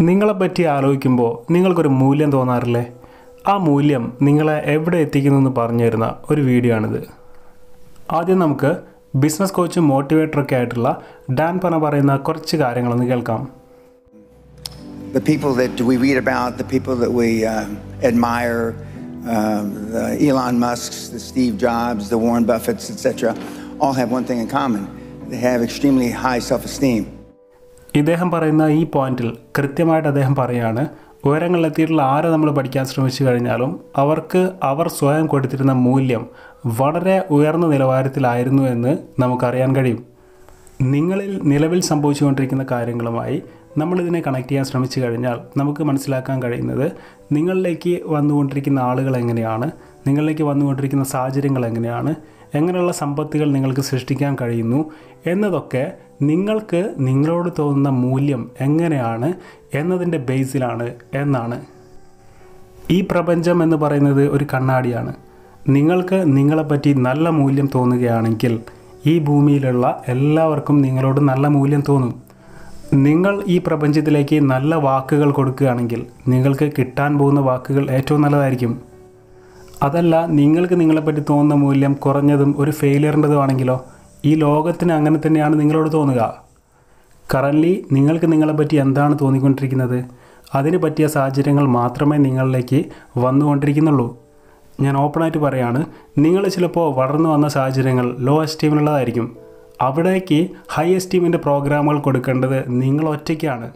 നിങ്ങളെപ്പറ്റി ആലോചിക്കുമ്പോൾ നിങ്ങൾക്കൊരു മൂല്യം തോന്നാറില്ലേ ആ മൂല്യം നിങ്ങളെ എവിടെ എത്തിക്കുന്നു എന്ന് പറഞ്ഞു തരുന്ന ഒരു വീഡിയോ ആണിത് ആദ്യം നമുക്ക് ബിസിനസ് കോച്ചും മോട്ടിവേറ്ററൊക്കെ ആയിട്ടുള്ള ഡാൻ പന പറയുന്ന കുറച്ച് കാര്യങ്ങളൊന്ന് കേൾക്കാം the people that we read about, the people that we uh, admire, um, the Elon Musks, the Steve Jobs, the Warren Buffetts, etc., all have one thing in common: they have extremely high self-esteem. ഇദ്ദേഹം പറയുന്ന ഈ പോയിന്റിൽ കൃത്യമായിട്ട് അദ്ദേഹം പറയുകയാണ് ഉയരങ്ങളിലെത്തിയിട്ടുള്ള ആരെ നമ്മൾ പഠിക്കാൻ ശ്രമിച്ചു കഴിഞ്ഞാലും അവർക്ക് അവർ സ്വയം കൊടുത്തിരുന്ന മൂല്യം വളരെ ഉയർന്ന നിലവാരത്തിലായിരുന്നു എന്ന് നമുക്കറിയാൻ കഴിയും. നിങ്ങളിൽ നിലവിൽ സംഭവിച്ചുകൊണ്ടിരിക്കുന്ന കാര്യങ്ങളുമായി നമ്മളിതിനെ കണക്ട് ചെയ്യാൻ ശ്രമിച്ചു കഴിഞ്ഞാൽ നമുക്ക് മനസ്സിലാക്കാൻ കഴിയുന്നത് നിങ്ങളിലേക്ക് വന്നുകൊണ്ടിരിക്കുന്ന ആളുകൾ എങ്ങനെയാണ് നിങ്ങളിലേക്ക് വന്നുകൊണ്ടിരിക്കുന്ന സാഹചര്യങ്ങൾ എങ്ങനെയാണ് എങ്ങനെയുള്ള സമ്പത്തുകൾ നിങ്ങൾക്ക് സൃഷ്ടിക്കാൻ കഴിയുന്നു എന്നതൊക്കെ നിങ്ങൾക്ക് നിങ്ങളോട് തോന്നുന്ന മൂല്യം എങ്ങനെയാണ് എന്നതിന്റെ ബേസിലാണ് എന്നാണ്. ഈ പ്രപഞ്ചം എന്ന് പറയുന്നത് ഒരു കണ്ണാടിയാണ്. നിങ്ങൾക്ക് നിങ്ങളെപ്പറ്റി നല്ല മൂല്യം തോന്നുകയാണെങ്കിൽ ഈ ഭൂമിയിലുള്ള എല്ലാവർക്കും നിങ്ങളോട് നല്ല മൂല്യം തോന്നും. നിങ്ങൾ ഈ പ്രപഞ്ചത്തിലേക്ക് നല്ല വാക്കുകൾ കൊടുക്കുകയാണെങ്കിൽ നിങ്ങൾക്ക് കിട്ടാൻ പോകുന്ന വാക്കുകൾ ഏറ്റവും നല്ലതായിരിക്കും. അതല്ല നിങ്ങൾക്ക് നിങ്ങളെപ്പറ്റി തോന്നുന്ന മൂല്യം കുറഞ്ഞതും ഒരു ഫെയിലിയറിന്റെതുമാണെങ്കിലോ ഈ ലോകത്തിന് അങ്ങനെ തന്നെയാണ് നിങ്ങളോട് തോന്നുക. കറന്റ്ലി നിങ്ങൾക്ക് നിങ്ങളെപ്പറ്റി എന്താണ് തോന്നിക്കൊണ്ടിരിക്കുന്നത്? അതിന് പറ്റിയ സാഹചര്യങ്ങൾ മാത്രമേ നിങ്ങളിലേക്ക് വന്നുകൊണ്ടിരിക്കുന്നുള്ളൂ. ഞാൻ ഓപ്പണായിട്ട് പറയാണ് നിങ്ങൾ ചിലപ്പോൾ വളർന്നു വന്ന സാഹചര്യങ്ങൾ ലോ എസ്റ്റീമിലുള്ളതായിരിക്കും അവിടേക്ക് ഹൈ എസ്റ്റീമിന്റെ പ്രോഗ്രാമുകൾ കൊടുക്കേണ്ടത് നിങ്ങൾ ഒറ്റയ്ക്കാണ്.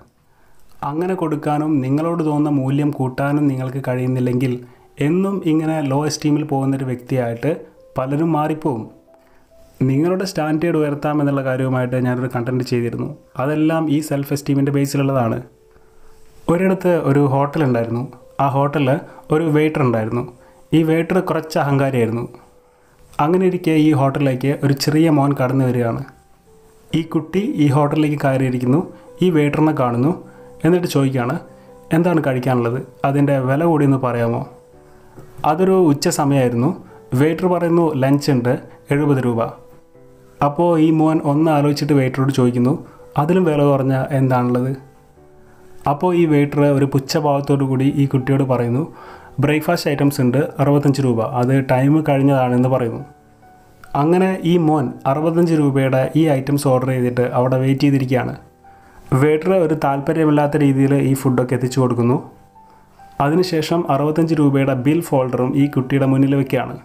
അങ്ങനെ കൊടുക്കാനും നിങ്ങളോട് തോന്നുന്ന മൂല്യം കൂട്ടാനും നിങ്ങൾക്ക് കഴിയുന്നില്ലെങ്കിൽ എന്നും ഇങ്ങനെ ലോ എസ്റ്റീമിൽ പോകുന്നൊരു വ്യക്തിയായിട്ട് പലരും മാറിപ്പോവും. നിങ്ങളുടെ സ്റ്റാൻഡേർഡ് ഉയർത്താം എന്നുള്ള കാര്യവുമായിട്ട് ഞാനൊരു കണ്ടന്റ് ചെയ്തിരുന്നു. അതെല്ലാം ഈ സെൽഫ് എസ്റ്റീമിന്റെ ബേസിലുള്ളതാണ് ഒരിടത്ത് ഒരു ഹോട്ടൽ ഉണ്ടായിരുന്നു. ആ ഹോട്ടലിൽ ഒരു വെയിറ്റർ ഉണ്ടായിരുന്നു. ഈ വെയിറ്റർ കുറച്ച് അഹങ്കാരിയായിരുന്നു. അങ്ങനെ ഇരിക്കെ ഈ ഹോട്ടലിലേക്ക് ഒരു ചെറിയ മോൻ കടന്നു വരികയാണ്. ഈ കുട്ടി ഈ ഹോട്ടലിലേക്ക് കയറിയിരിക്കുന്നു. ഈ വെയിറ്ററിനെ കാണുന്നു. എന്നിട്ട് ചോദിക്കുകയാണ് എന്താണ് കഴിക്കാനുള്ളത്? അതിന്റെ വില കൂടിയെന്ന് പറയാമോ? അതൊരു ഉച്ച സമയമായിരുന്നു. വെയിറ്റർ പറയുന്നു ലഞ്ച് ഉണ്ട്. എഴുപത് രൂപ. അപ്പോൾ ഈ മോൻ ഒന്ന് ആലോചിച്ചിട്ട് വെയിറ്ററോട് ചോദിക്കുന്നു അതിലും വില കുറഞ്ഞ എന്താണുള്ളത്? അപ്പോൾ ഈ വെയിറ്റർ ഒരു പുച്ഛഭാവത്തോടു കൂടി ഈ കുട്ടിയോട് പറയുന്നു ബ്രേക്ക്ഫാസ്റ്റ് ഐറ്റംസ് ഉണ്ട് അറുപത്തഞ്ച് രൂപ. അത് ടൈം കഴിഞ്ഞതാണെന്ന് പറയുന്നു. അങ്ങനെ ഈ മോൻ അറുപത്തഞ്ച് രൂപയുടെ ഈ ഐറ്റംസ് ഓർഡർ ചെയ്തിട്ട് അവിടെ വെയിറ്റ് ചെയ്തിരിക്കുകയാണ്. വെയിറ്റർ ഒരു താല്പര്യമില്ലാത്ത രീതിയിൽ ഈ ഫുഡൊക്കെ എത്തിച്ചു കൊടുക്കുന്നു. അതിനുശേഷം അറുപത്തഞ്ച് രൂപയുടെ ബിൽ ഫോൾഡറും ഈ കുട്ടിയുടെ മുന്നിൽ വയ്ക്കുകയാണ്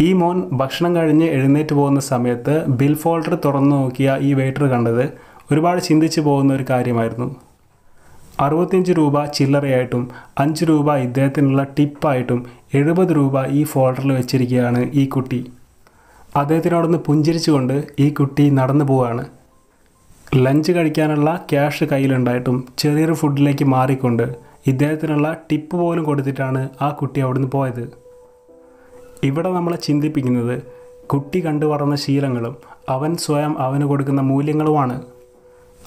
ഈ മോൻ ഭക്ഷണം കഴിഞ്ഞ് എഴുന്നേറ്റ് പോകുന്ന സമയത്ത് ബിൽ ഫോൾഡർ തുറന്നു നോക്കിയ ഈ വെയിറ്റർ കണ്ടത് ഒരുപാട് ചിന്തിച്ചു പോകുന്ന ഒരു കാര്യമായിരുന്നു. അറുപത്തിയഞ്ച് രൂപ ചില്ലറയായിട്ടും അഞ്ച് രൂപ ഇദ്ദേഹത്തിനുള്ള ടിപ്പായിട്ടും എഴുപത് രൂപ ഈ ഫോൾഡറിൽ വെച്ചിരിക്കുകയാണ് ഈ കുട്ടി. അദ്ദേഹത്തിനോടൊന്ന് പുഞ്ചിരിച്ചുകൊണ്ട് ഈ കുട്ടി നടന്നു പോവുകയാണ്. ലഞ്ച് കഴിക്കാനുള്ള ക്യാഷ് കയ്യിലുണ്ടായിട്ടും ചെറിയൊരു ഫുഡിലേക്ക് മാറിക്കൊണ്ട് ഇദ്ദേഹത്തിനുള്ള ടിപ്പ് പോലും കൊടുത്തിട്ടാണ് ആ കുട്ടി അവിടുന്ന് പോയത്. ഇവിടെ നമ്മളെ ചിന്തിപ്പിക്കുന്നത് കുട്ടി കണ്ടു വളർന്ന ശീലങ്ങളും അവൻ സ്വയം അവന് കൊടുക്കുന്ന മൂല്യങ്ങളുമാണ്.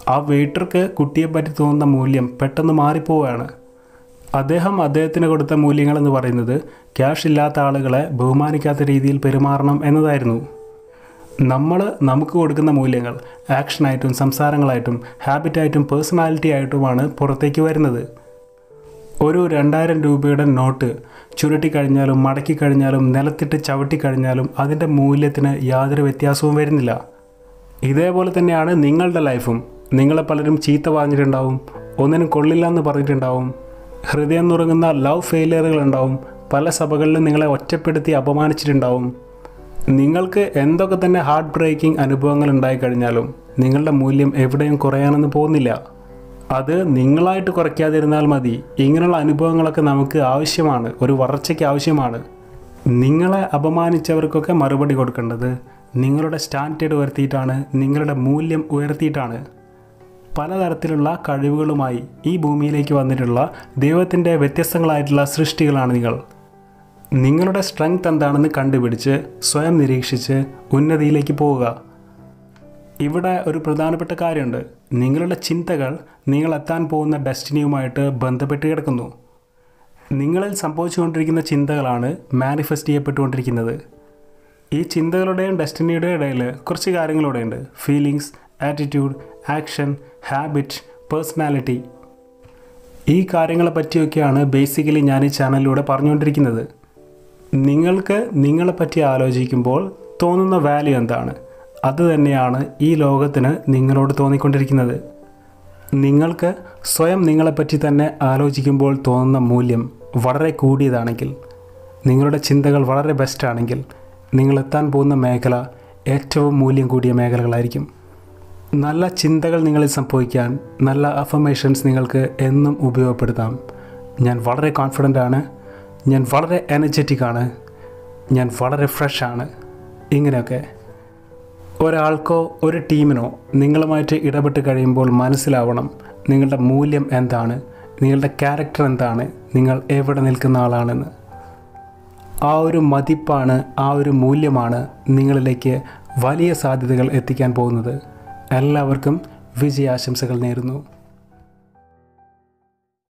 ആ വെയിറ്റർക്ക് കുട്ടിയെപ്പറ്റി തോന്നുന്ന മൂല്യം പെട്ടെന്ന് മാറിപ്പോവുകയാണ്. അദ്ദേഹം അദ്ദേഹത്തിന് കൊടുത്ത മൂല്യങ്ങളെന്ന് പറയുന്നത് ക്യാഷ് ഇല്ലാത്ത ആളുകളെ ബഹുമാനിക്കാത്ത രീതിയിൽ പെരുമാറണം എന്നതായിരുന്നു. നമ്മൾ നമുക്ക് കൊടുക്കുന്ന മൂല്യങ്ങൾ ആക്ഷനായിട്ടും സംസാരങ്ങളായിട്ടും ഹാബിറ്റായിട്ടും പേഴ്സണാലിറ്റി ആയിട്ടുമാണ് പുറത്തേക്ക് വരുന്നത്. ഒരു രണ്ടായിരം രൂപയുടെ നോട്ട് ചുരുട്ടി കഴിഞ്ഞാലും മടക്കി കഴിഞ്ഞാലും നിലത്തിട്ട് ചവിട്ടി കഴിഞ്ഞാലും അതിന്റെ മൂല്യത്തിന് യാതൊരു വ്യത്യാസവും വരുന്നില്ല. ഇതേപോലെ തന്നെയാണ് നിങ്ങളുടെ ലൈഫും. നിങ്ങളെ പലരും ചീത്ത പറഞ്ഞിട്ടുണ്ടാവും ഒന്നിനും കൊള്ളില്ല എന്ന് പറഞ്ഞിട്ടുണ്ടാവും ഹൃദയം നുറങ്ങുന്ന ലവ് ഫെയിലിയറുകൾ ഉണ്ടാവും പല സഭകളിലും നിങ്ങളെ ഒറ്റപ്പെടുത്തി അപമാനിച്ചിട്ടുണ്ടാവും. നിങ്ങൾക്ക് എന്തൊക്കെ തന്നെ ഹാർട്ട് ബ്രേക്കിംഗ് അനുഭവങ്ങൾ ഉണ്ടായിക്കഴിഞ്ഞാലും നിങ്ങളുടെ മൂല്യം എവിടെയും കുറയാനൊന്നും പോകുന്നില്ല. അത് നിങ്ങളായിട്ട് കുറയ്ക്കാതിരുന്നാൽ മതി. ഇങ്ങനെയുള്ള അനുഭവങ്ങളൊക്കെ നമുക്ക് ആവശ്യമാണ്. ഒരു വളർച്ചയ്ക്ക് ആവശ്യമാണ്. നിങ്ങളെ അപമാനിച്ചവർക്കൊക്കെ മറുപടി കൊടുക്കേണ്ടത് നിങ്ങളുടെ സ്റ്റാൻഡേർഡ് ഉയർത്തിയിട്ടാണ് നിങ്ങളുടെ മൂല്യം ഉയർത്തിയിട്ടാണ്. പലതരത്തിലുള്ള കഴിവുകളുമായി ഈ ഭൂമിയിലേക്ക് വന്നിട്ടുള്ള ദൈവത്തിന്റെ വ്യത്യസ്തങ്ങളായിട്ടുള്ള സൃഷ്ടികളാണ് നിങ്ങൾ. നിങ്ങളുടെ സ്ട്രെങ്ത് എന്താണെന്ന് കണ്ടുപിടിച്ച് സ്വയം നിരീക്ഷിച്ച് ഉന്നതിയിലേക്ക് പോവുക. ഇവിടെ ഒരു പ്രധാനപ്പെട്ട കാര്യമുണ്ട്. നിങ്ങളുടെ ചിന്തകൾ നിങ്ങൾ എത്താൻ പോകുന്ന ഡെസ്റ്റിനിയുമായിട്ട് ബന്ധപ്പെട്ട് കിടക്കുന്നു. നിങ്ങളിൽ സംഭവിച്ചുകൊണ്ടിരിക്കുന്ന ചിന്തകളാണ് മാനിഫെസ്റ്റ് ചെയ്യപ്പെട്ടുകൊണ്ടിരിക്കുന്നത്. ഈ ചിന്തകളുടെയും ഡെസ്റ്റിനിയുടെയും ഇടയിൽ കുറച്ച് കാര്യങ്ങളിവിടെയുണ്ട് feelings attitude action habit personality. ഈ കാര്യങ്ങളെ പറ്റിയൊക്കെയാണ് ബേസിക്കലി ഞാൻ ഈ ചാനലിലൂടെ പറഞ്ഞുകൊണ്ടിരിക്കുന്നത്. നിങ്ങൾക്ക് നിങ്ങളെപ്പറ്റി ആലോചിക്കുമ്പോൾ തോന്നുന്ന വാല്യൂ എന്താണ്? അത് തന്നെയാണ് ഈ ലോകത്തിന് നിങ്ങളോട് തോന്നിക്കൊണ്ടിരിക്കുന്നത്. നിങ്ങൾക്ക് സ്വയം നിങ്ങളെപ്പറ്റി തന്നെ ആലോചിക്കുമ്പോൾ തോന്നുന്ന മൂല്യം വളരെ കൂടിയതാണെങ്കിൽ നിങ്ങളുടെ ചിന്തകൾ വളരെ ബെസ്റ്റാണെങ്കിൽ നിങ്ങൾ എത്താൻ പോകുന്ന മേഖല ഏറ്റവും മൂല്യം കൂടിയ മേഖലകളായിരിക്കും. നല്ല ചിന്തകൾ നിങ്ങളിൽ സംഭവിക്കാൻ നല്ല അഫർമേഷൻസ് നിങ്ങൾക്ക് എന്നും ഉപയോഗപ്പെടുത്താം. ഞാൻ വളരെ കോൺഫിഡന്റ് ആണ്. ഞാൻ വളരെ എനർജറ്റിക് ആണ്. ഞാൻ വളരെ ഫ്രഷ് ആണ്. ഇങ്ങനെയൊക്കെ. ഒരാൾക്കോ ഒരു ടീമിനോ നിങ്ങളുമായിട്ട് ഇടപെട്ട് കഴിയുമ്പോൾ മനസ്സിലാവണം നിങ്ങളുടെ മൂല്യം എന്താണ് നിങ്ങളുടെ ക്യാരക്ടർ എന്താണ് നിങ്ങൾ എവിടെ നിൽക്കുന്ന ആളാണെന്ന്. ആ ഒരു മതിപ്പാണ് ആ ഒരു മൂല്യമാണ് നിങ്ങളിലേക്ക് വലിയ സാധ്യതകൾ എത്തിക്കാൻ പോകുന്നത്. എല്ലാവർക്കും വിജയാശംസകൾ നേരുന്നു.